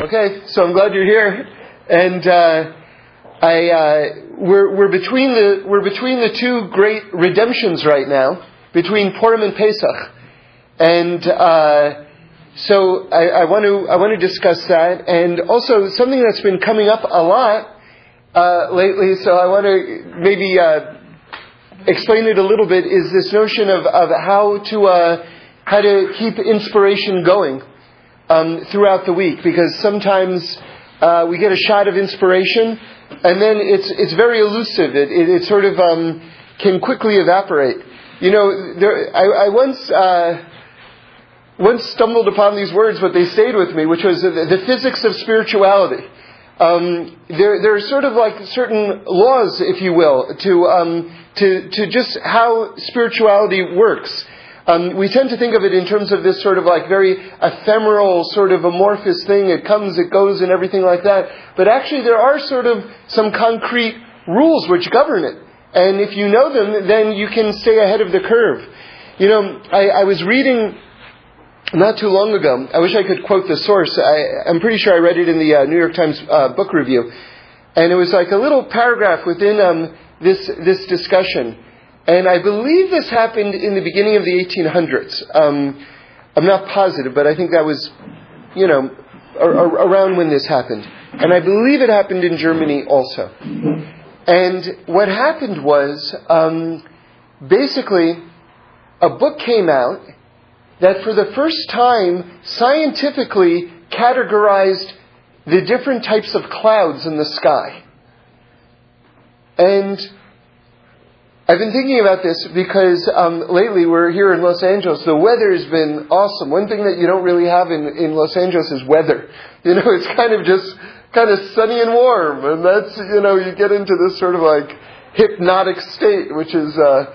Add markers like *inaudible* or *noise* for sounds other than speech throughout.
Okay, so I'm glad you're here, and uh, I uh, we're we're between the we're between the two great redemptions right now, between Purim and Pesach, and uh, so I, I, want to I want to discuss that, and also something that's been coming up a lot uh, lately. So I want to maybe uh, explain it a little bit. Is this notion of of how to uh, how to keep inspiration going um, throughout the week because sometimes uh, we get a shot of inspiration and then it's it's very elusive. It it, it sort of um, can quickly evaporate. You know, there, I, I once. Uh, once stumbled upon these words, but they stayed with me, which was the, the physics of spirituality. Um, there, there are sort of like certain laws, if you will, to, um, to, to just how spirituality works. Um, we tend to think of it in terms of this sort of like very ephemeral, sort of amorphous thing. It comes, it goes, and everything like that. But actually, there are sort of some concrete rules which govern it. And if you know them, then you can stay ahead of the curve. You know, I, I was reading not too long ago. I wish I could quote the source. I, am pretty sure I read it in the uh, New York Times uh, book review, and it was like a little paragraph within um, this this discussion and I believe this happened in the beginning of the 1800s. Um, I'm not positive, but I think that was, you know, around when this happened. And I believe it happened in Germany also. And what happened was, um, basically, a book came out that for the first time scientifically categorized the different types of clouds in the sky. And I've been thinking about this because um, lately we're here in Los Angeles. The weather's been awesome. One thing that you don't really have in, in Los Angeles is weather. *laughs* You know, it's kind of just kind of sunny and warm, and that's you know you get into this sort of like hypnotic state, which is uh,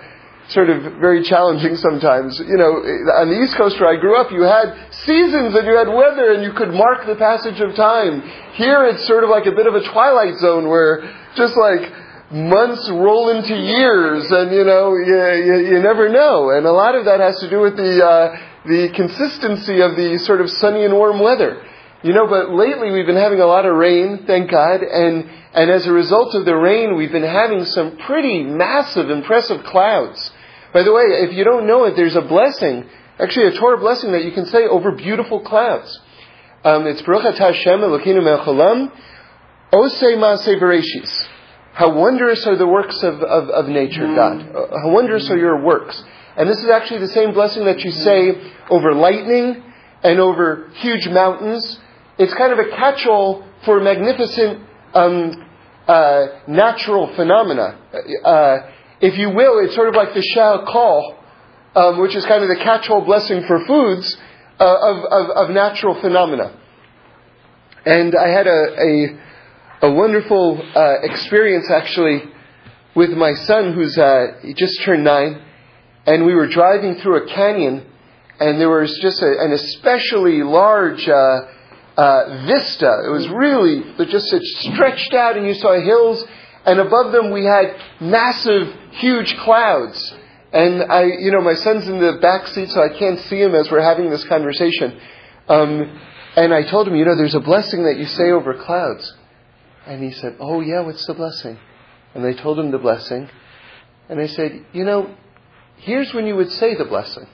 sort of very challenging sometimes. You know, on the East Coast where I grew up, you had seasons and you had weather, and you could mark the passage of time. Here, it's sort of like a bit of a twilight zone where just like months roll into years, and you know you, you, you, never know. And a lot of that has to do with the uh, the consistency of the sort of sunny and warm weather. You know, but lately we've been having a lot of rain, thank God, and and as a result of the rain, we've been having some pretty massive, impressive clouds. By the way, if you don't know it, there's a blessing, actually a Torah blessing that you can say over beautiful clouds. Um, it's Baruch Hashem Elokeinu Melech Haolam, Osei Maaseh Bereshis. How wondrous are the works of, of, of nature. God. How wondrous are your works. And this is actually the same blessing that you say over lightning and over huge mountains. It's kind of a catch-all for magnificent um, uh, natural phenomena. Uh, if you will, it's sort of like the Shehakol, um, which is kind of the catch-all blessing for foods uh, of, of, of, natural phenomena. And I had a, a a wonderful uh, experience actually with my son, who's uh, just turned nine, and we were driving through a canyon, and there was just a, an especially large uh, uh vista. It was really just it stretched out, and you saw hills, and above them we had massive, huge clouds. And I, you know, my son's in the back seat, so I can't see him as we're having this conversation. Um, and I told him, you know, there's a blessing that you say over clouds. And he said, Oh, yeah, what's the blessing? And they told him the blessing. And I said, You know, here's when you would say the blessing.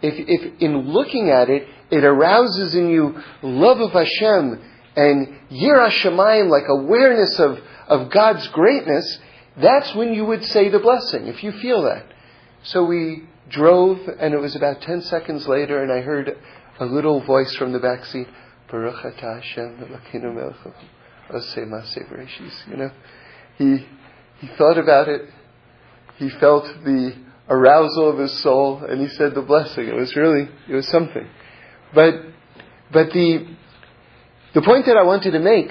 If, if in looking at it, it arouses in you love of Hashem and yirah shamayim, like awareness of, of God's greatness, that's when you would say the blessing, if you feel that. So we drove, and it was about 10 seconds later, and I heard a little voice from the back seat, Baruch Hashem, you know, he he thought about it. He felt the arousal of his soul, and he said the blessing. It was really it was something. But but the the point that I wanted to make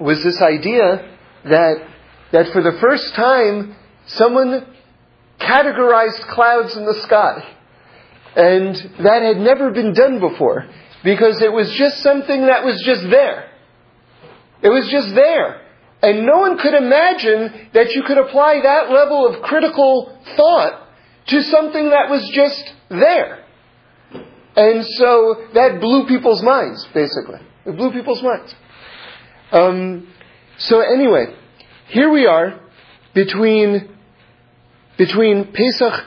was this idea that that for the first time someone categorized clouds in the sky. And that had never been done before because it was just something that was just there. It was just there. And no one could imagine that you could apply that level of critical thought to something that was just there. And so that blew people's minds, basically. It blew people's minds. Um, so anyway, here we are between between Pesach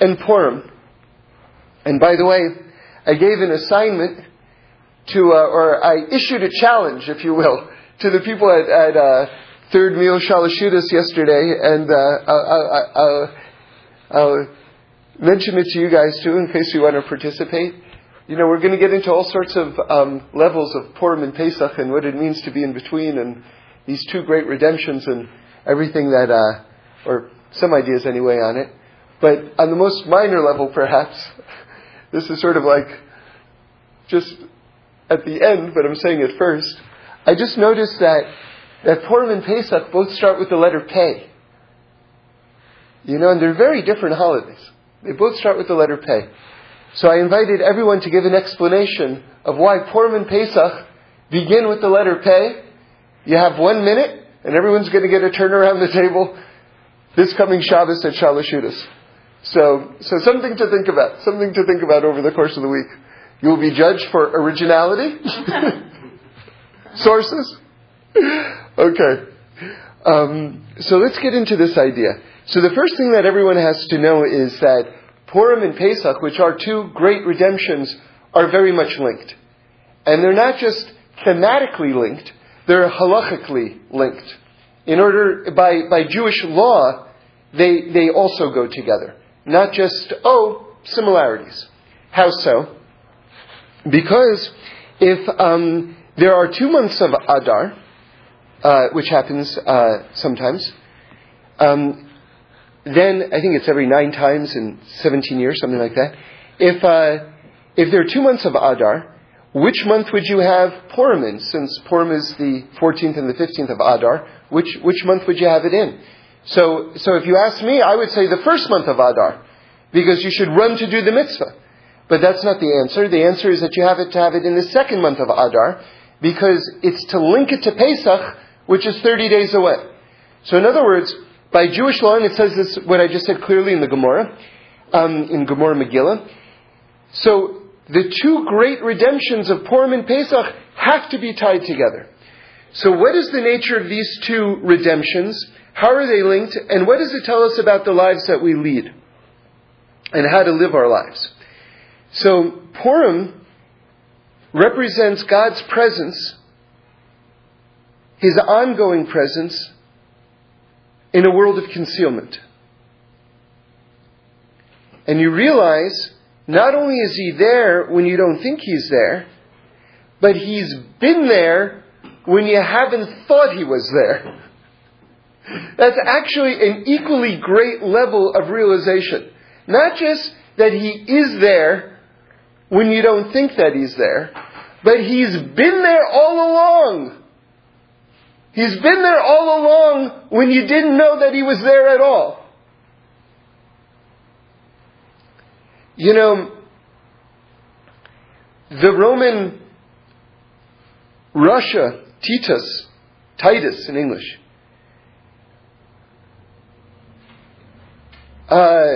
and Purim. And by the way, I gave an assignment to, uh, or I issued a challenge, if you will, to the people at, at uh, Third Meal Shalashudas yesterday, and uh, I'll, I'll, I'll, mention it to you guys too, in case you want to participate. You know, we're going to get into all sorts of um, levels of Purim and Pesach and what it means to be in between, and these two great redemptions and everything that, uh, or some ideas anyway on it. But on the most minor level, perhaps, *laughs* this is sort of like just at the end, but I'm saying it first. I just noticed that that Purim and Pesach both start with the letter Pei. You know, and they're very different holidays. They both start with the letter P. So I invited everyone to give an explanation of why Purim and Pesach begin with the letter P. You have one minute, and everyone's going to get a turn around the table this coming Shabbos at Shalashudas. So, so something to think about. Something to think about over the course of the week. You will be judged for originality, *laughs* sources. Okay. Um, so let's get into this idea. So the first thing that everyone has to know is that Purim and Pesach, which are two great redemptions, are very much linked. And they're not just thematically linked, they're halachically linked. In order, by, by Jewish law, they, they also go together. Not just, oh, similarities. How so? Because if um, there are two months of Adar, uh, which happens uh, sometimes, um, then I think it's every nine times in 17 years, something like that. If, uh, if there are two months of Adar, which month would you have Purim in? Since Purim is the 14th and the 15th of Adar, which, which month would you have it in? So, so if you ask me, I would say the first month of Adar, because you should run to do the mitzvah. But that's not the answer. The answer is that you have it to have it in the second month of Adar, because it's to link it to Pesach, which is 30 days away. So in other words, by Jewish law, and it says this, what I just said clearly in the Gemara, um, in Gemara Megillah. So the two great redemptions of Purim and Pesach have to be tied together. So what is the nature of these two redemptions? How are they linked? And what does it tell us about the lives that we lead? And how to live our lives? So Purim represents God's presence, His ongoing presence, in a world of concealment. And you realize not only is he there when you don't think he's there, but he's been there when you haven't thought he was there. That's actually an equally great level of realization. Not just that he is there when you don't think that he's there, but he's been there all along. He's been there all along when you didn't know that he was there at all. You know, the Roman Rasha, Titus, Titus in English, uh,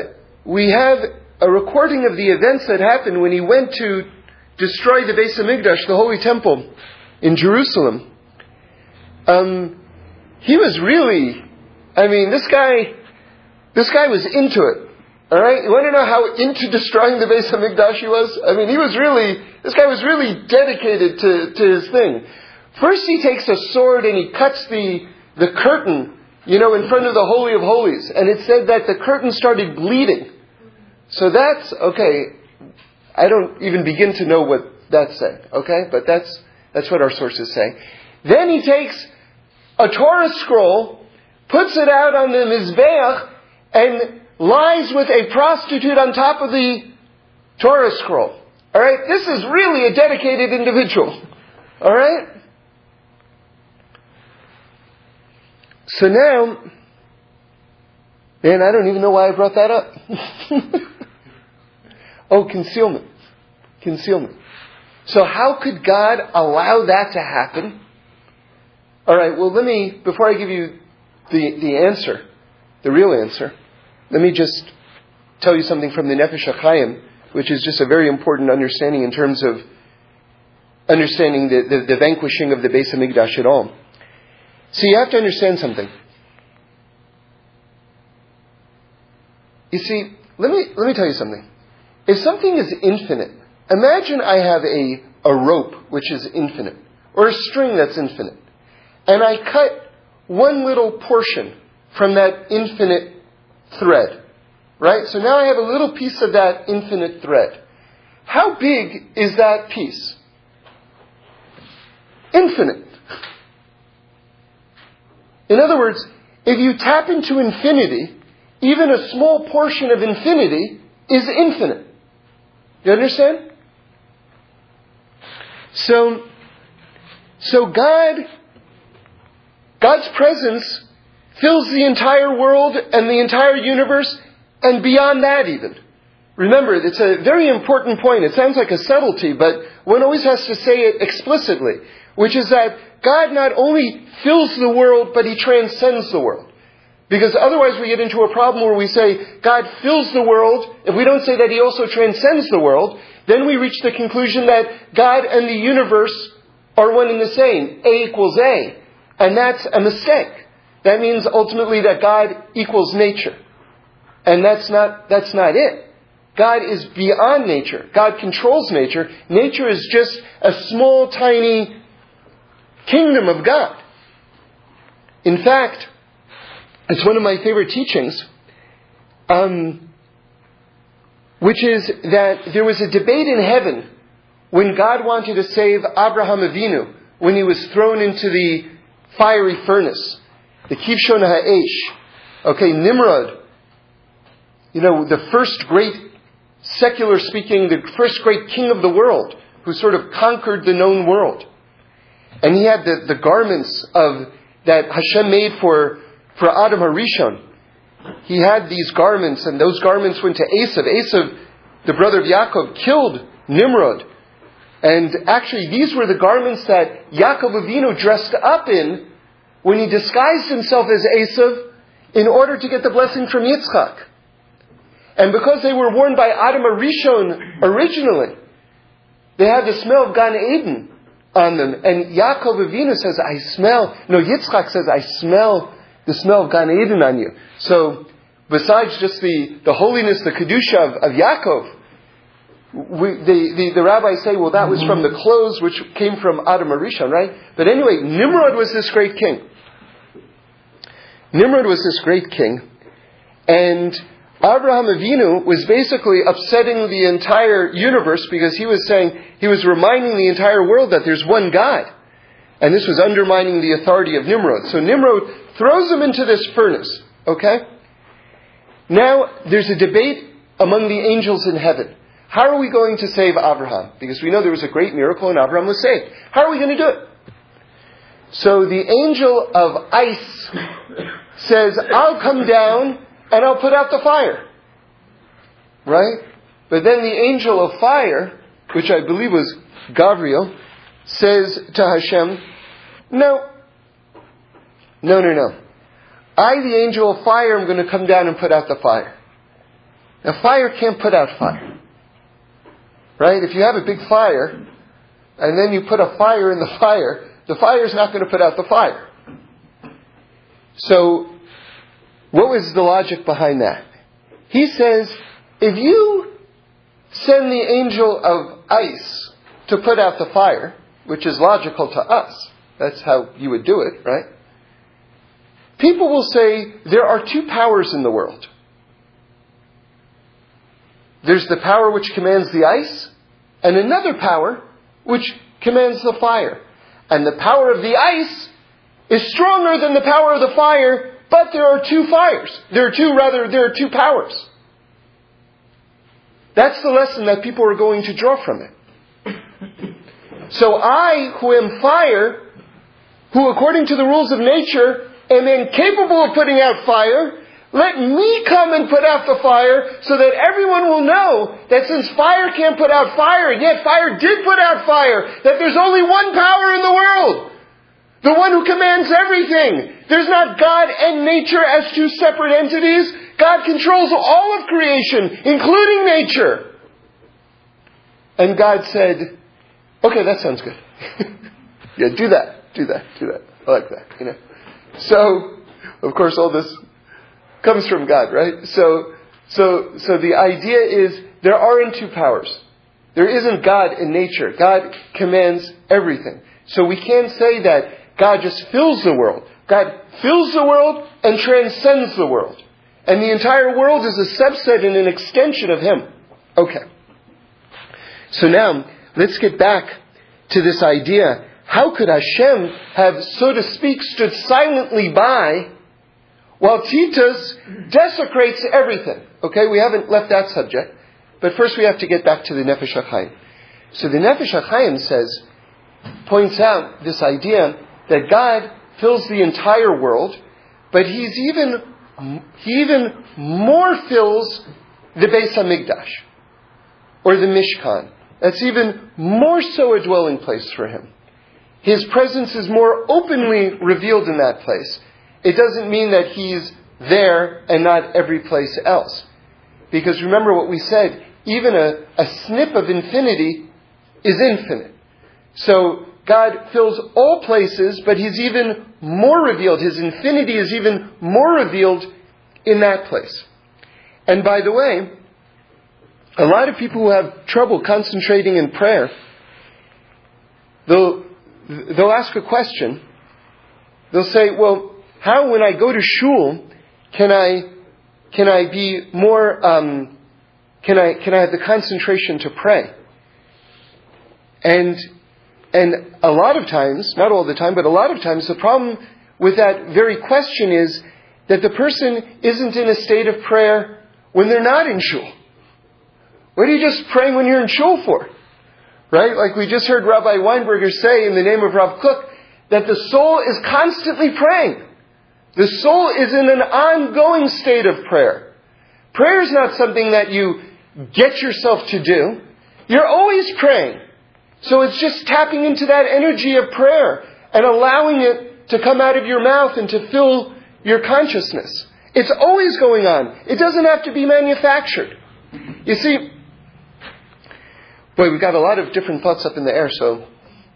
we have a recording of the events that happened when he went to destroy the Beis Hamikdash, the Holy Temple in Jerusalem. Um, he was really, I mean, this guy, this guy was into it. All right, you want to know how into destroying the Beis Hamikdash he was? I mean, he was really, this guy was really dedicated to, to his thing. First, he takes a sword and he cuts the the curtain, you know, in front of the Holy of Holies, and it said that the curtain started bleeding. So that's okay. I don't even begin to know what that's saying. Okay, but that's that's what our source is saying. Then he takes a Torah scroll, puts it out on the Mizbeach, and lies with a prostitute on top of the Torah scroll. Alright? This is really a dedicated individual. Alright? So now, man, I don't even know why I brought that up. *laughs* oh, concealment. Concealment. So how could God allow that to happen? All right, well, let me, before I give you the, the answer, the real answer, let me just tell you something from the Nefesh HaChaim, which is just a very important understanding in terms of understanding the, the, the vanquishing of the Beis Hamikdash at all. So you have to understand something. You see, let me, let me tell you something. If something is infinite, imagine I have a, a rope which is infinite, or a string that's infinite, and I cut one little portion from that infinite thread. Right? So now I have a little piece of that infinite thread. How big is that piece? Infinite. In other words, if you tap into infinity, even a small portion of infinity is infinite. You understand? So, so God, God's presence fills the entire world and the entire universe and beyond that even. Remember, it's a very important point. It sounds like a subtlety, but one always has to say it explicitly, which is that God not only fills the world, but He transcends the world. Because otherwise we get into a problem where we say God fills the world, if we don't say that He also transcends the world, then we reach the conclusion that God and the universe are one and the same. A equals A. And that's a mistake. That means ultimately that God equals nature. And that's not, that's not it. God is beyond nature. God controls nature. Nature is just a small, tiny kingdom of God. In fact, it's one of my favorite teachings, um, which is that there was a debate in heaven when God wanted to save Abraham Avinu when he was thrown into the fiery furnace, the Kivshon Ha'esh. Okay, Nimrod, you know, the first great secular speaking, the first great king of the world who sort of conquered the known world. And he had the, the garments of that Hashem made for, for Adam Harishon. He had these garments, and those garments went to Esav. Esav, the brother of Yaakov, killed Nimrod. And actually, these were the garments that Yaakov Avinu dressed up in when he disguised himself as Esav in order to get the blessing from Yitzchak. And because they were worn by Adam Arishon originally, they had the smell of Gan Eden on them. And Yaakov Avinu says, I smell, no, Yitzchak says, I smell the smell of Gan Eden on you. So, besides just the, the holiness, the Kedusha of, of Yaakov, we, the, the, the, rabbis say, well, that was from the clothes which came from Adam Arishon, right? But anyway, Nimrod was this great king. Nimrod was this great king. And Abraham Avinu was basically upsetting the entire universe because he was saying, he was reminding the entire world that there's one God. And this was undermining the authority of Nimrod. So Nimrod throws him into this furnace, okay? Now, there's a debate among the angels in heaven. How are we going to save Abraham? Because we know there was a great miracle and Abraham was saved. How are we going to do it? So the angel of ice says, I'll come down and I'll put out the fire. Right? But then the angel of fire, which I believe was Gabriel, says to Hashem, No. No, no, no. I, the angel of fire, am going to come down and put out the fire. Now, fire can't put out fire. Right? If you have a big fire, and then you put a fire in the fire, the fire is not going to put out the fire. So, what was the logic behind that? He says, if you send the angel of ice to put out the fire, which is logical to us, that's how you would do it, right? People will say there are two powers in the world. There's the power which commands the ice, and another power which commands the fire. And the power of the ice is stronger than the power of the fire but there are two fires. There are two, rather, there are two powers. That's the lesson that people are going to draw from it. So I, who am fire, who according to the rules of nature am incapable of putting out fire, let me come and put out the fire so that everyone will know that since fire can't put out fire, and yet fire did put out fire, that there's only one power in the world. The one who commands everything. There's not God and nature as two separate entities. God controls all of creation, including nature. And God said, Okay, that sounds good. *laughs* yeah, do that, do that, do that. I like that, you know. So, of course, all this comes from God, right? So, so, so the idea is there aren't two powers. There isn't God in nature. God commands everything. So we can't say that God just fills the world. God fills the world and transcends the world. And the entire world is a subset and an extension of Him. Okay. So now, let's get back to this idea. How could Hashem have, so to speak, stood silently by while Titus desecrates everything? Okay, we haven't left that subject. But first we have to get back to the Nefesh HaChaim. So the Nefesh HaChaim says, points out this idea that God fills the entire world, but he's even, he even more fills the Beis HaMikdash, or the Mishkan. That's even more so a dwelling place for him. His presence is more openly revealed in that place. It doesn't mean that he's there and not every place else. Because remember what we said, even a, a snip of infinity is infinite. So God fills all places, but He's even more revealed. His infinity is even more revealed in that place. And by the way, a lot of people who have trouble concentrating in prayer, they'll, they'll ask a question. They'll say, well, how when I go to shul can I, can I be more, um, can I, can I have the concentration to pray? And and a lot of times, not all the time, but a lot of times, the problem with that very question is that the person isn't in a state of prayer when they're not in shul. What are you just praying when you're in shul for? Right? Like we just heard Rabbi Weinberger say in the name of Rav Kook that the soul is constantly praying. The soul is in an ongoing state of prayer. Prayer is not something that you get yourself to do. You're always praying. So it's just tapping into that energy of prayer and allowing it to come out of your mouth and to fill your consciousness. It's always going on. It doesn't have to be manufactured. You see, boy, we've got a lot of different thoughts up in the air, so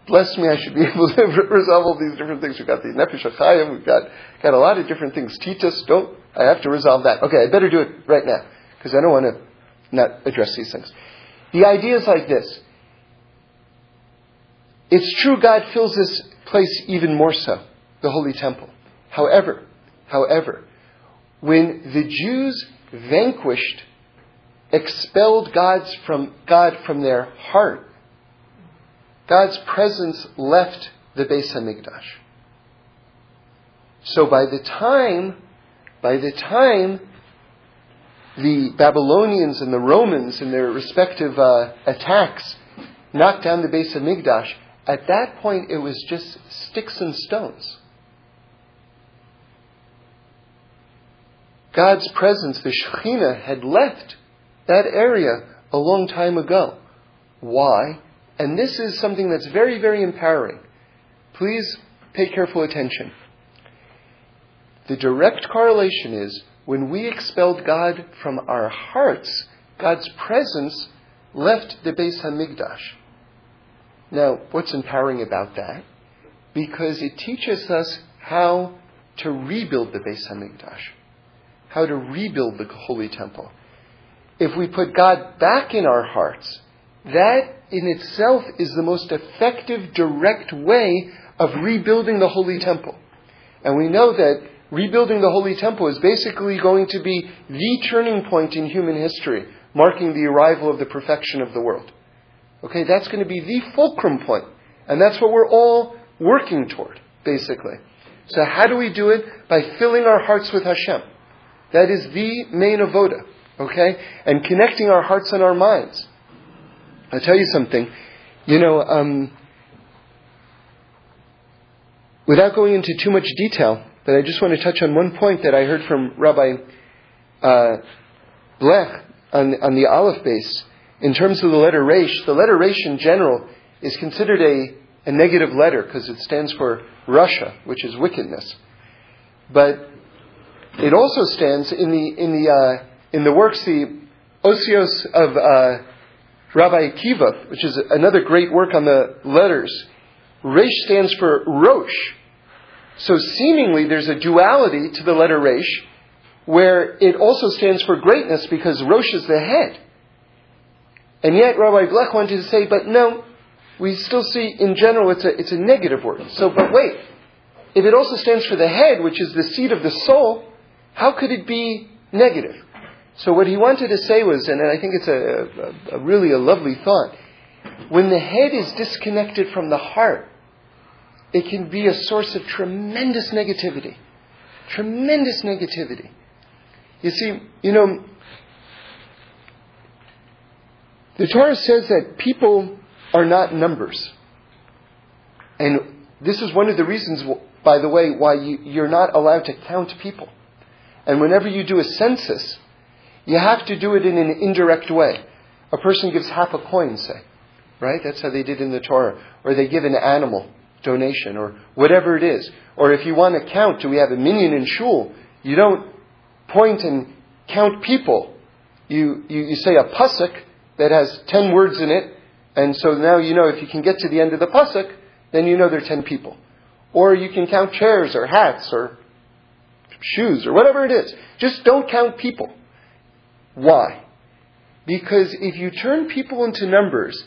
bless me, I should be *laughs* able to resolve all these different things. We've got the Nefesh HaChaim, we've got, got a lot of different things. Titus, don't, I have to resolve that. Okay, I better do it right now, because I don't want to not address these things. The idea is like this. It's true God fills this place even more so, the Holy Temple. However, however, when the Jews vanquished, expelled God's from, God from their heart, God's presence left the Beis Hamikdash. So by the time, by the time the Babylonians and the Romans in their respective uh, attacks knocked down the Beis Hamikdash, at that point, it was just sticks and stones. God's presence, the Shekhinah, had left that area a long time ago. Why? And this is something that's very, very empowering. Please pay careful attention. The direct correlation is when we expelled God from our hearts, God's presence left the Beis Hamikdash. Now, what's empowering about that? Because it teaches us how to rebuild the Beis Hamikdash, how to rebuild the Holy Temple. If we put God back in our hearts, that in itself is the most effective, direct way of rebuilding the Holy Temple. And we know that rebuilding the Holy Temple is basically going to be the turning point in human history, marking the arrival of the perfection of the world. Okay, that's going to be the fulcrum point. And that's what we're all working toward, basically. So how do we do it? By filling our hearts with Hashem. That is the main avoda. Okay? And connecting our hearts and our minds. I'll tell you something. You know, um, without going into too much detail, but I just want to touch on one point that I heard from Rabbi uh, Blech on, on the Aleph Beis in terms of the letter Resh, the letter Resh in general is considered a, a negative letter because it stands for Rasha, which is wickedness. But it also stands in the in the uh, in the works the Osios of uh, Rabbi Akiva, which is another great work on the letters, Resh stands for Rosh. So seemingly there's a duality to the letter Resh, where it also stands for greatness because Rosh is the head. And yet Rabbi Blech wanted to say, but no, we still see in general it's a, it's a negative word. So, but wait, if it also stands for the head, which is the seat of the soul, how could it be negative? So what he wanted to say was, and I think it's a, a, a really a lovely thought, when the head is disconnected from the heart, it can be a source of tremendous negativity. Tremendous negativity. You see, you know, the Torah says that people are not numbers. And this is one of the reasons, by the way, why you, are not allowed to count people. And whenever you do a census, you have to do it in an indirect way. A person gives half a coin, say. Right? That's how they did in the Torah. Or they give an animal donation, or whatever it is. Or if you want to count, do we have a minyan in shul? You don't point and count people. You, you, you say a pasuk that has ten words in it, and so now you know if you can get to the end of the pasuk, then you know there are ten people. Or you can count chairs or hats or shoes or whatever it is. Just don't count people. Why? Because if you turn people into numbers,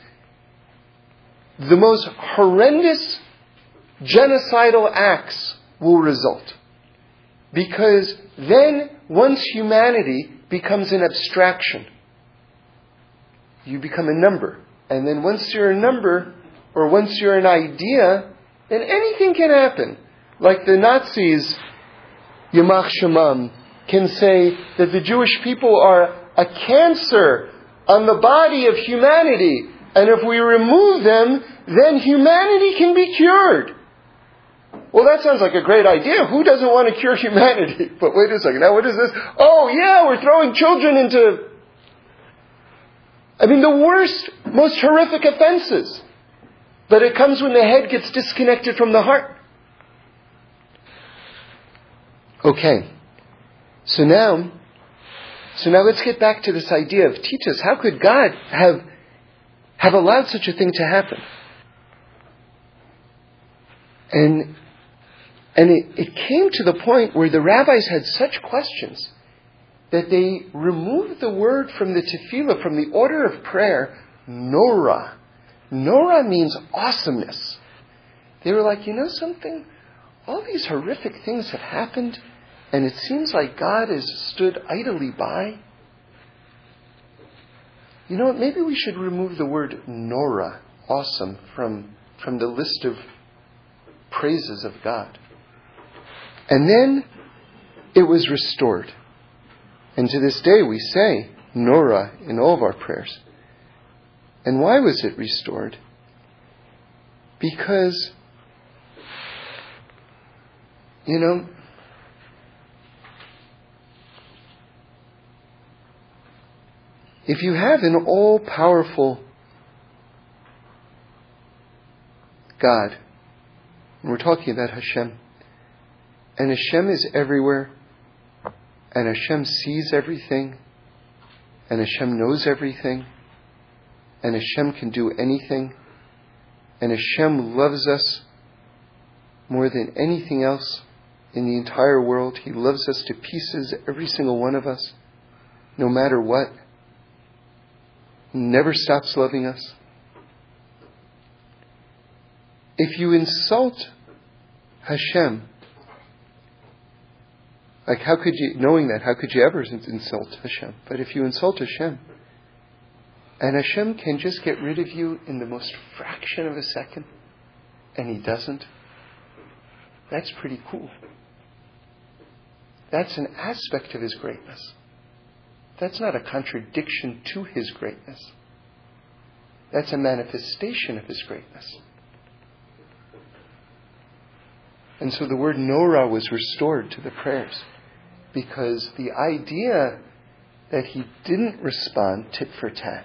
the most horrendous genocidal acts will result. Because then, once humanity becomes an abstraction, you become a number. And then once you're a number, or once you're an idea, then anything can happen. Like the Nazis, Yamach Shemam, can say that the Jewish people are a cancer on the body of humanity, and if we remove them, then humanity can be cured. Well, that sounds like a great idea. Who doesn't want to cure humanity? *laughs* But wait a second. Now, what is this? Oh, yeah, we're throwing children into. I mean, the worst, most horrific offenses. But it comes when the head gets disconnected from the heart. Okay. So now, so now let's get back to this idea of Titus. How could God have, have allowed such a thing to happen? And, and it, it came to the point where the rabbis had such questions that they removed the word from the tefillah, from the order of prayer, Nora. Nora means awesomeness. They were like, you know something? All these horrific things have happened, and it seems like God has stood idly by. You know what? Maybe we should remove the word Nora, awesome, from, from the list of praises of God. And then it was restored. And to this day we say Nora in all of our prayers. And why was it restored? Because, you know, if you have an all powerful God, and we're talking about Hashem, and Hashem is everywhere, and Hashem sees everything, and Hashem knows everything, and Hashem can do anything, and Hashem loves us more than anything else in the entire world. He loves us to pieces, every single one of us, no matter what. Never stops loving us. If you insult Hashem, like how could you, knowing that, how could you ever insult Hashem? But if you insult Hashem, and Hashem can just get rid of you in the most fraction of a second, and He doesn't. That's pretty cool. That's an aspect of His greatness. That's not a contradiction to His greatness. That's a manifestation of His greatness. And so the word Nora was restored to the prayers because the idea that he didn't respond tit for tat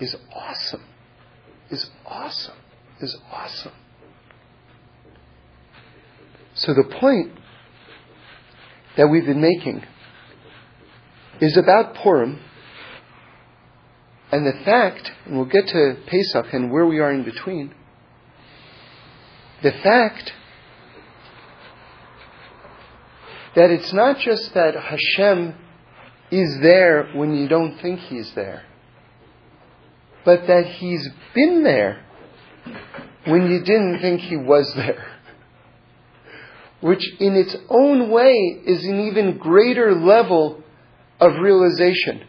is awesome. Is awesome. Is awesome. So the point that we've been making is about Purim And the fact, and we'll get to Pesach and where we are in between, the fact that it's not just that Hashem is there when you don't think He's there, but that He's been there when you didn't think He was there. Which in its own way is an even greater level of realization.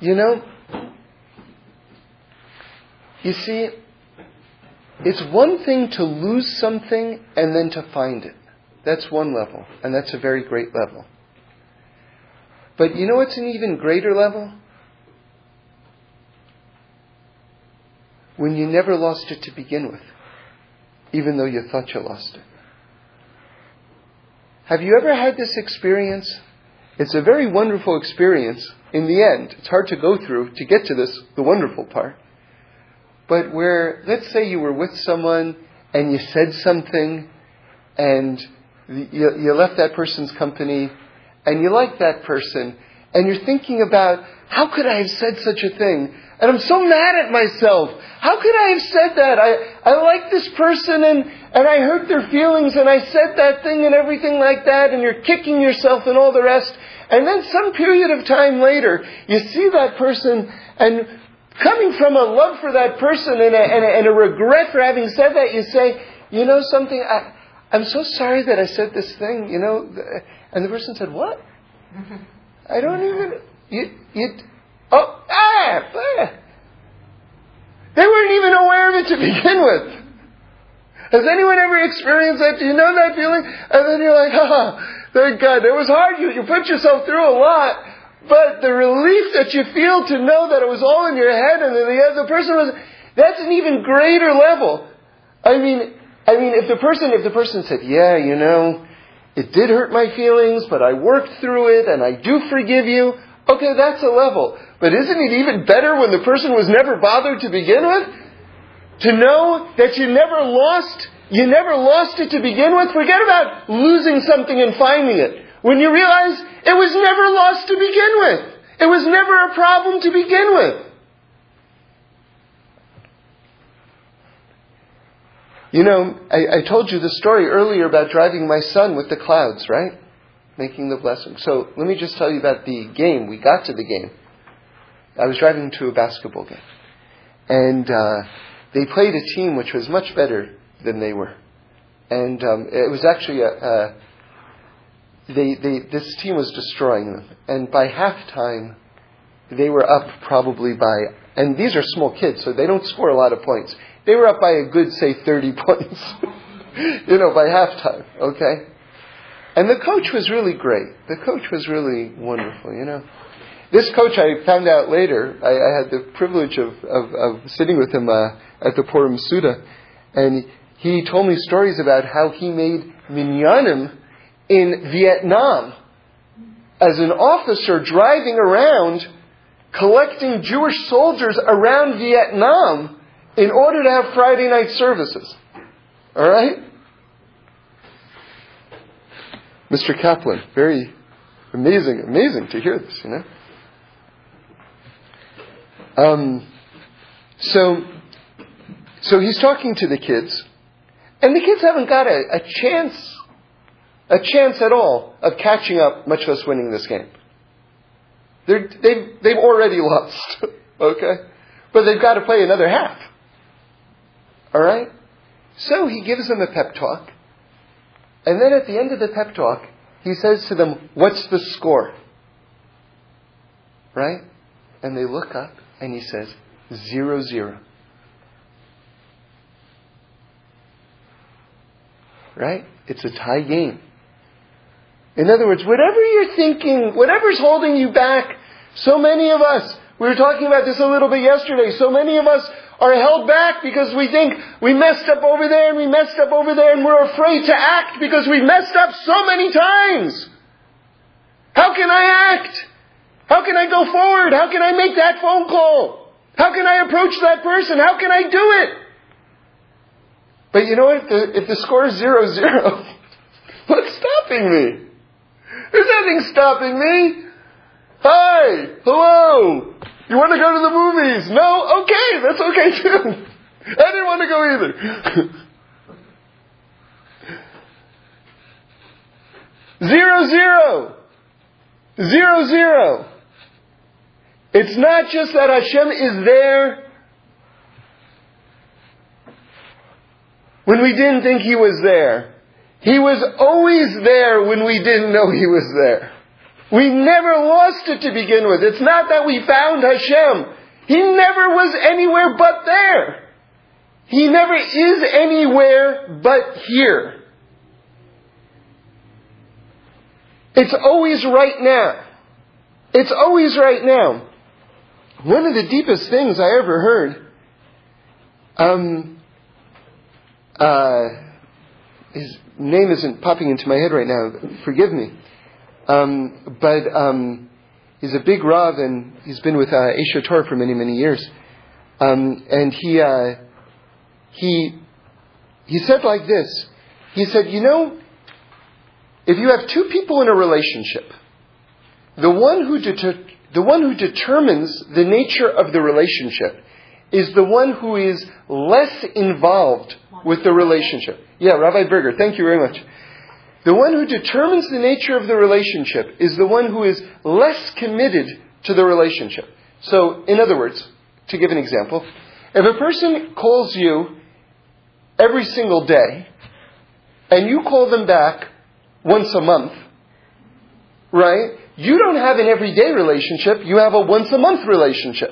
You know, you see, it's one thing to lose something and then to find it. That's one level, and that's a very great level. But you know what's an even greater level? When you never lost it to begin with, even though you thought you lost it. Have you ever had this experience? It's a very wonderful experience in the end. It's hard to go through to get to this, the wonderful part. But where, let's say you were with someone and you said something and you, you left that person's company and you like that person and you're thinking about, how could I have said such a thing? And I'm so mad at myself. How could I have said that? I, I like this person and, and I hurt their feelings and I said that thing and everything like that and you're kicking yourself and all the rest. And then some period of time later, you see that person and coming from a love for that person and a, and a, and a regret for having said that, you say, you know something, I, I'm so sorry that I said this thing, you know. And the person said, what? *laughs* I don't even, you, you, oh, ah, ah. They weren't even aware of it to *laughs* begin with. Has anyone ever experienced that? Do you know that feeling? And then you're like, *laughs* oh, thank God. It was hard. You, you put yourself through a lot. But the relief that you feel to know that it was all in your head and that the other person was, that's an even greater level. I mean, I mean, if the person, if the person said, yeah, you know, it did hurt my feelings, but I worked through it and I do forgive you. Okay, that's a level. But isn't it even better when the person was never bothered to begin with? To know that you never lost, you never lost it to begin with. Forget about losing something and finding it. When you realize it was never lost to begin with. It was never a problem to begin with. You know, I, I, told you the story earlier about driving my son with the clouds, right? Making the blessing. So let me just tell you about the game. We got to the game. I was driving to a basketball game. And uh, they played a team which was much better than they were. And um, it was actually a, a they, they, this team was destroying them. And by halftime, they were up probably by, and these are small kids, so they don't score a lot of points. They were up by a good, say, 30 *laughs* points, you know, by halftime, okay? And the coach was really great. The coach was really wonderful, you know. This coach, I found out later, I, I had the privilege of, of, of sitting with him uh, at the Purim Seudah, and he told me stories about how he made minyanim in Vietnam as an officer driving around collecting Jewish soldiers around Vietnam in order to have Friday night services. All right? Mr. Kaplan, very amazing, amazing to hear this, you know. Um, so, so he's talking to the kids, and the kids haven't got a, a chance a chance at all of catching up, much less winning this game. They're, they've, they've already *laughs* lost, okay? But they've got to play another half. All right? So he gives them a pep talk. And then at the end of the pep talk, he says to them, What's the score? Right? And they look up and he says, Zero, zero. Right? It's a tie game. In other words, whatever you're thinking, whatever's holding you back, so many of us, we were talking about this a little bit yesterday, so many of us are held back because we think we messed up over there and we messed up over there and we're afraid to act because we messed up so many times. How can I act? How can I go forward? How can I make that phone call? How can I approach that person? How can I do it? But you know what? If the, if the score is zero zero, *laughs* what's stopping me? There's nothing stopping me. Hi! Hello! You want to go to the movies? No? Okay, that's okay too. *laughs* I didn't want to go either. *laughs* zero, zero. Zero, zero. It's not just that Hashem is there when we didn't think He was there. He was always there when we didn't know He was there. We never lost it to begin with. It's not that we found Hashem. He never was anywhere but there. He never is anywhere but here. It's always right now. It's always right now. One of the deepest things I ever heard, um, uh, his name isn't popping into my head right now. Forgive me. Um, but um, he's a big Rav, and he's been with uh, Aish HaTorah for many, many years. Um, and he, uh, he, he said like this. He said, you know, if you have two people in a relationship, the one who, deter- the one who determines the nature of the relationship is the one who is less involved with the relationship. Yeah, Rabbi Berger, thank you very much. The one who determines the nature of the relationship is the one who is less committed to the relationship. So, in other words, to give an example, if a person calls you every single day and you call them back once a month, right? You don't have an everyday relationship, you have a once a month relationship.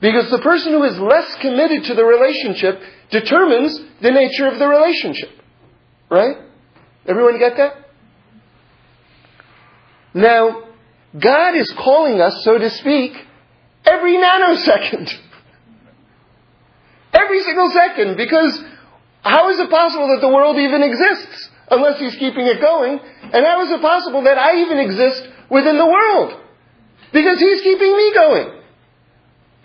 Because the person who is less committed to the relationship determines the nature of the relationship. Right? Everyone get that? Now, God is calling us, so to speak, every nanosecond. *laughs* every single second, because how is it possible that the world even exists unless He's keeping it going? And how is it possible that I even exist within the world? Because He's keeping me going.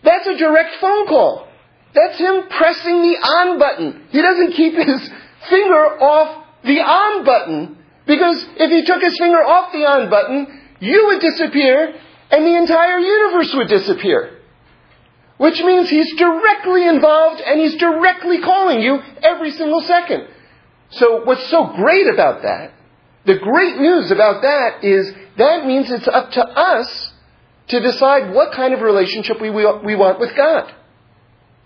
That's a direct phone call. That's Him pressing the on button. He doesn't keep His *laughs* finger off the on button, because if he took his finger off the on button, you would disappear and the entire universe would disappear. Which means he's directly involved and he's directly calling you every single second. So what's so great about that, the great news about that is that means it's up to us to decide what kind of relationship we, we want with God.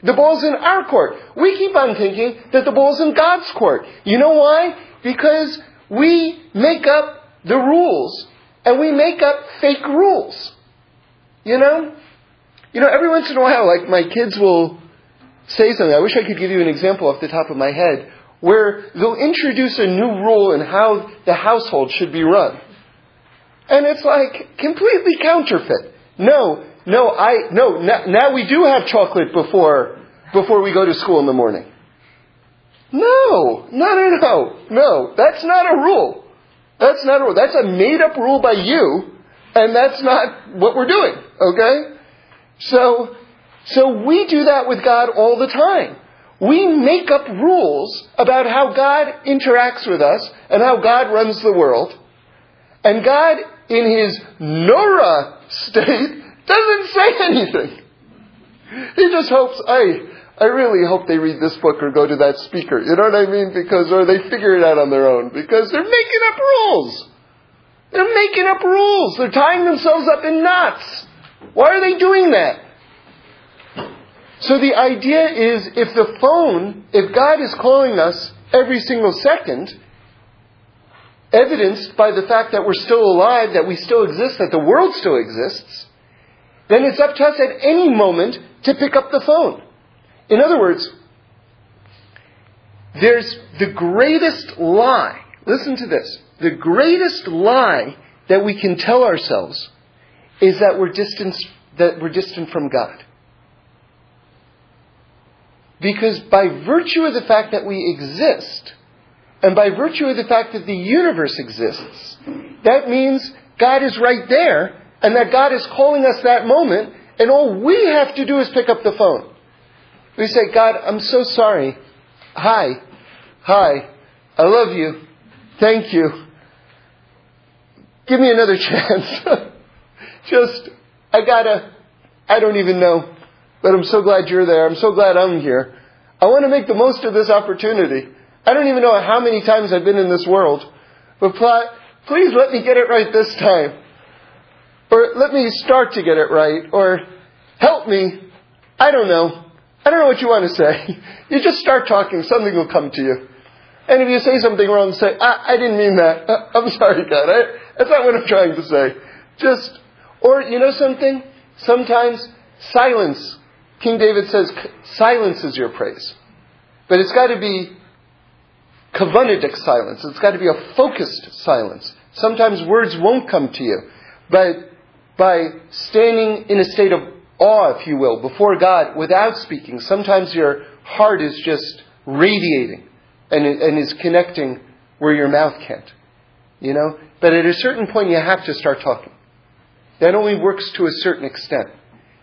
The ball's in our court. We keep on thinking that the ball's in God's court. You know why? Because we make up the rules and we make up fake rules. You know? You know, every once in a while, like my kids will say something. I wish I could give you an example off the top of my head where they'll introduce a new rule in how the household should be run. And it's like completely counterfeit. No, no, I, no, now we do have chocolate before, before we go to school in the morning. No, no, no, no, no. That's not a rule. That's not a rule. That's a made up rule by you, and that's not what we're doing, okay? So, so we do that with God all the time. We make up rules about how God interacts with us and how God runs the world. And God, in his Nora state, *laughs* doesn't say anything. He just hopes, I, I really hope they read this book or go to that speaker. You know what I mean? Because, or they figure it out on their own. Because they're making up rules. They're making up rules. They're tying themselves up in knots. Why are they doing that? So the idea is if the phone, if God is calling us every single second, evidenced by the fact that we're still alive, that we still exist, that the world still exists, then it's up to us at any moment to pick up the phone. In other words, there's the greatest lie. Listen to this. The greatest lie that we can tell ourselves is that we're distant, that we're distant from God. Because by virtue of the fact that we exist, and by virtue of the fact that the universe exists, that means God is right there, and that God is calling us that moment, and all we have to do is pick up the phone. We say, God, I'm so sorry. Hi. Hi. I love you. Thank you. Give me another *laughs* chance. just, I gotta, I don't even know, but I'm so glad you're there. I'm so glad I'm here. I want to make the most of this opportunity. I don't even know how many times I've been in this world, but please let me get it right this time. Or let me start to get it right. Or help me. I don't know. I don't know what you want to say. *laughs* You just start talking, something will come to you. And if you say something wrong, say, I, I didn't mean that. *laughs* I'm sorry, God. I, that's not what I'm trying to say. Just, or you know something? Sometimes silence. King David says, silence is your praise. But it's got to be kavanidic silence. It's got to be a focused silence. Sometimes words won't come to you. But by standing in a state of awe, if you will, before God without speaking. Sometimes your heart is just radiating and, and is connecting where your mouth can't. You know? But at a certain point, you have to start talking. That only works to a certain extent.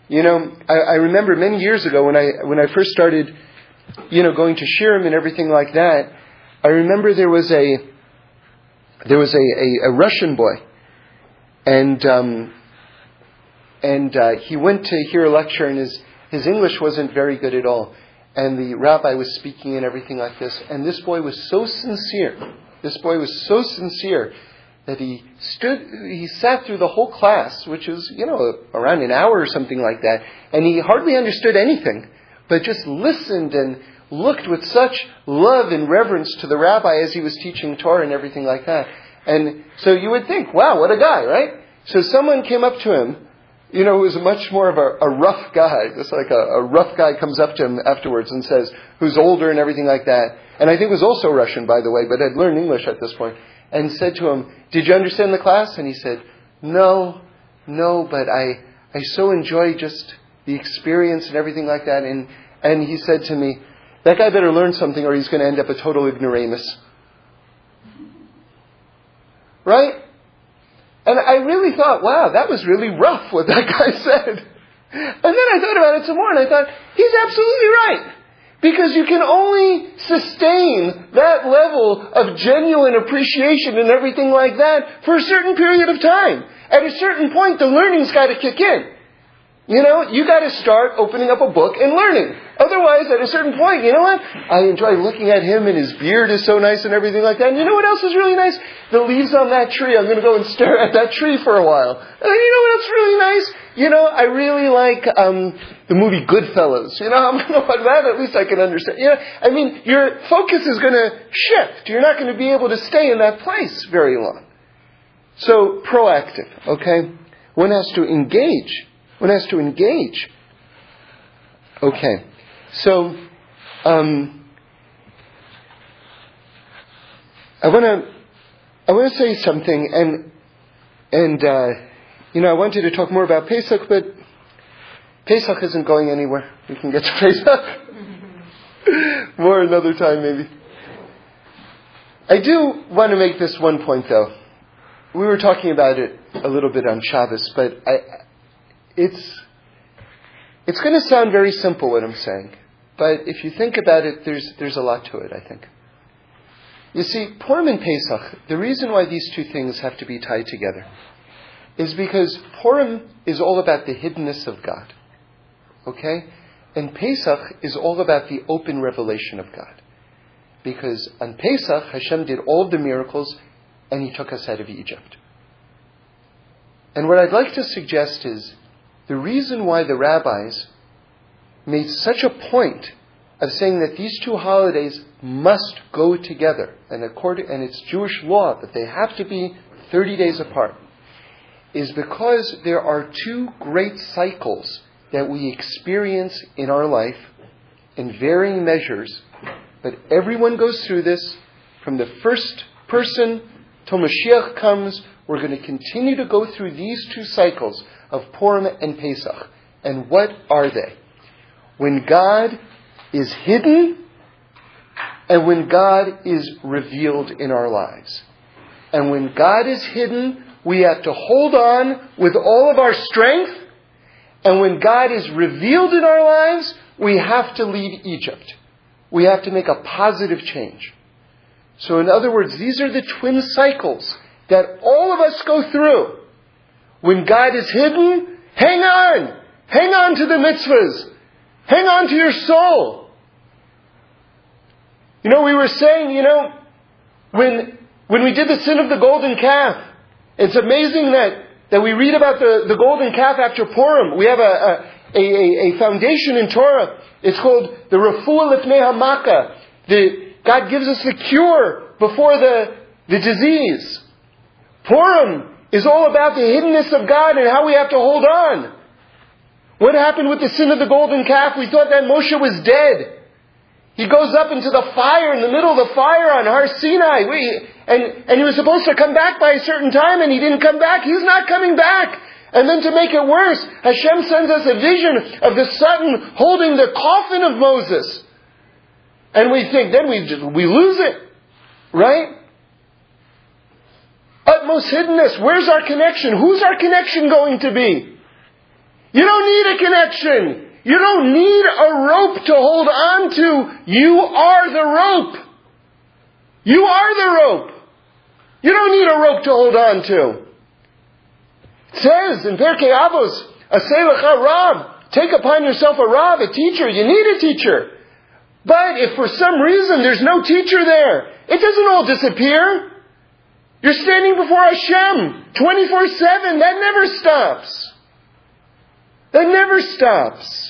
You know, I, I remember many years ago when I when I first started, you know, going to Shiurim and everything like that. I remember there was a there was a, a, a Russian boy, and um, and uh, he went to hear a lecture, and his, his English wasn't very good at all. And the rabbi was speaking and everything like this, and this boy was so sincere. This boy was so sincere that he stood, he sat through the whole class, which was, you know, around an hour or something like that, and he hardly understood anything, but just listened and looked with such love and reverence to the rabbi as he was teaching Torah and everything like that. And so you would think, wow, what a guy, right? So someone came up to him you know, who was much more of a, a rough guy. Just like a, a, rough guy comes up to him afterwards and says, who's older and everything like that. And I think was also Russian, by the way, but had learned English at this point. And said to him, did you understand the class? And he said, no, no, but I, I so enjoy just the experience and everything like that. And, and he said to me, that guy better learn something or he's going to end up a total ignoramus. Right? And I really thought, wow, that was really rough what that *laughs* guy said. And then I thought about it some more and I thought, he's absolutely right. Because you can only sustain that level of genuine appreciation and everything like that for a certain period of time. At a certain point, the learning's got to kick in. You know, you got to start opening up a book and learning. Otherwise, at a certain point, you know what? I enjoy looking at him and his beard is so nice and everything like that. And you know what else is really nice? The leaves on that tree. I'm going to go and stare at that tree for a while. And you know what else really nice? You know, I really like um, the movie Goodfellas. You know, *laughs* I'm going to watch that. At least I can understand. You know, I mean, your focus is going to shift. You're not going to be able to stay in that place very long. So, proactive, okay? One has to engage one has to engage. Okay, so um, I want to I want to say something, and and uh, you know I wanted to talk more about Pesach, but Pesach isn't going anywhere. We can get to *laughs* Pesach *laughs* more another time, maybe. I do want to make this one point, though. We were talking about it a little bit on Shabbos, but I, it's, it's going to sound very simple what I'm saying, but if you think about it, there's, there's a lot to it, I think. You see, Purim and Pesach, the reason why these two things have to be tied together is because Purim is all about the hiddenness of God. Okay? And Pesach is all about the open revelation of God. Because on Pesach, Hashem did all the miracles and He took us out of Egypt. And what I'd like to suggest is the reason why the rabbis made such a point of saying that these two holidays must go together, and, according, and it's Jewish law that they have to be 30 days apart, is because there are two great cycles that we experience in our life in varying measures, but everyone goes through this from the first person till Mashiach comes. We're going to continue to go through these two cycles of Purim and Pesach. And what are they? When God is hidden and when God is revealed in our lives. And when God is hidden, we have to hold on with all of our strength. And when God is revealed in our lives, we have to leave Egypt. We have to make a positive change. So, in other words, these are the twin cycles that all of us go through. when God is hidden, hang on. Hang on to the mitzvahs. Hang on to your soul. You know, we were saying, you know, when, when we did the sin of the golden calf, it's amazing that, that we read about the, the golden calf after Purim. We have a, a, a, a foundation in Torah. It's called the Refuah Lifnei Hamaka. The, God gives us the cure before the, the disease. Purim is all about the hiddenness of God and how we have to hold on. What happened with the sin of the golden calf? We thought that Moshe was dead. He goes up into the fire, in the middle of the fire on Har Sinai. We, and, and he was supposed to come back by a certain time and he didn't come back. He's not coming back. And then to make it worse, Hashem sends us a vision of the Satan holding the coffin of Moses. And we think, then we, just, we lose it. Right? Utmost hiddenness. Where's our connection? Who's our connection going to be? You don't need a connection. You don't need a rope to hold on to. You are the rope. You are the rope. You don't need a rope to hold on to. It says in Pirkei Avos, Aseh Lecha Rav, take upon yourself a Rav, a teacher. You need a teacher. But if for some reason there's no teacher there, it doesn't all disappear. You're standing before Hashem 24 7. That never stops. That never stops.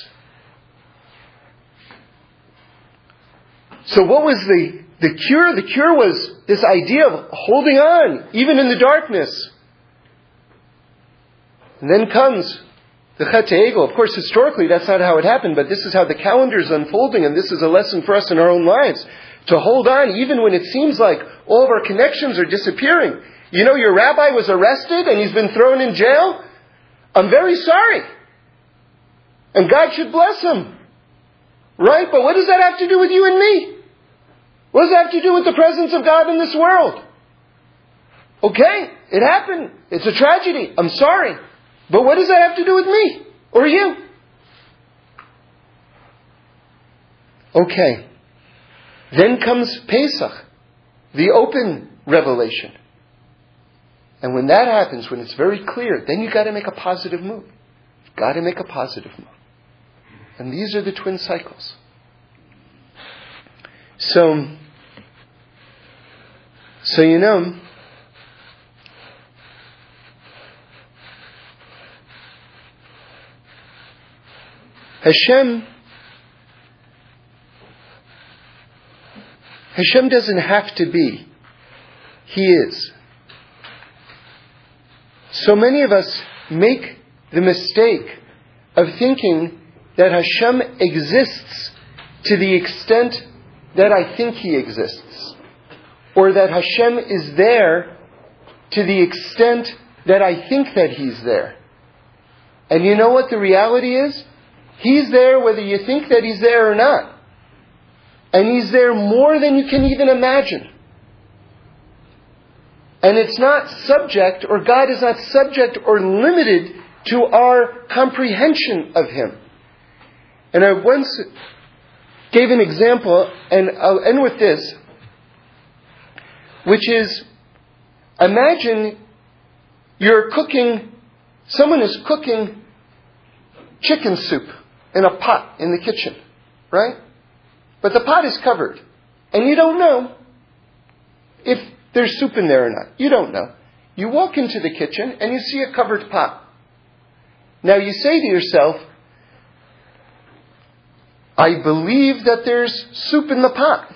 So what was the, the cure? The cure was this idea of holding on, even in the darkness. And then comes the Chet Egel. Of course, historically, that's not how it happened, but this is how the calendar is unfolding, and this is a lesson for us in our own lives. To hold on, even when it seems like all of our connections are disappearing. You know, your rabbi was arrested and he's been thrown in jail. I'm very sorry. And God should bless him. Right? But what does that have to do with you and me? What does that have to do with the presence of God in this world? Okay, it happened. It's a tragedy. I'm sorry. But what does that have to do with me or you? Okay. Then comes Pesach, the open revelation. And when that happens, when it's very clear, then you've got to make a positive move. You've got to make a positive move. And these are the twin cycles. So, so you know, Hashem Hashem doesn't have to be. He is. So many of us make the mistake of thinking that Hashem exists to the extent that I think He exists. Or that Hashem is there to the extent that I think that He's there. And you know what the reality is? He's there whether you think that He's there or not. And He's there more than you can even imagine. And it's not subject, or God is not subject or limited to our comprehension of Him. And I once gave an example, and I'll end with this, which is imagine you're cooking, someone is cooking chicken soup in a pot in the kitchen, right? But the pot is covered. And you don't know if there's soup in there or not. You don't know. You walk into the kitchen and you see a covered pot. Now you say to yourself, I believe that there's soup in the pot.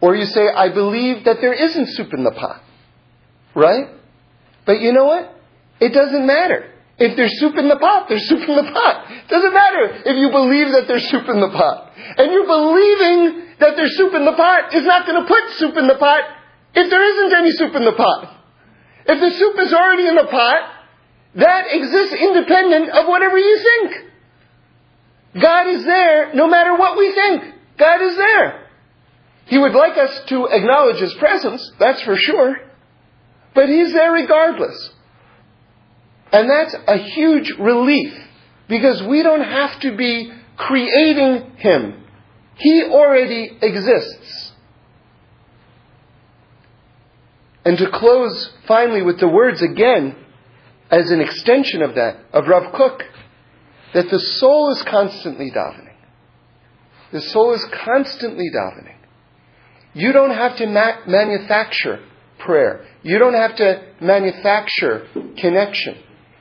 Or you say, I believe that there isn't soup in the pot. Right? But you know what? It doesn't matter. If there's soup in the pot, there's soup in the pot. It doesn't matter if you believe that there's soup in the pot. And you believing that there's soup in the pot is not going to put soup in the pot if there isn't any soup in the pot. If the soup is already in the pot, that exists independent of whatever you think. God is there no matter what we think. God is there. He would like us to acknowledge His presence, that's for sure. But He's there regardless. And that's a huge relief because we don't have to be creating Him. He already exists. And to close finally with the words again as an extension of that, of Rav Kook, that the soul is constantly davening. The soul is constantly davening. You don't have to ma- manufacture prayer. You don't have to manufacture connection.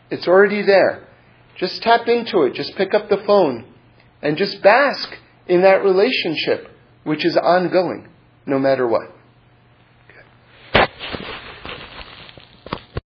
It's already there. Just tap into it. Just pick up the phone and just bask in that relationship, which is ongoing no matter what.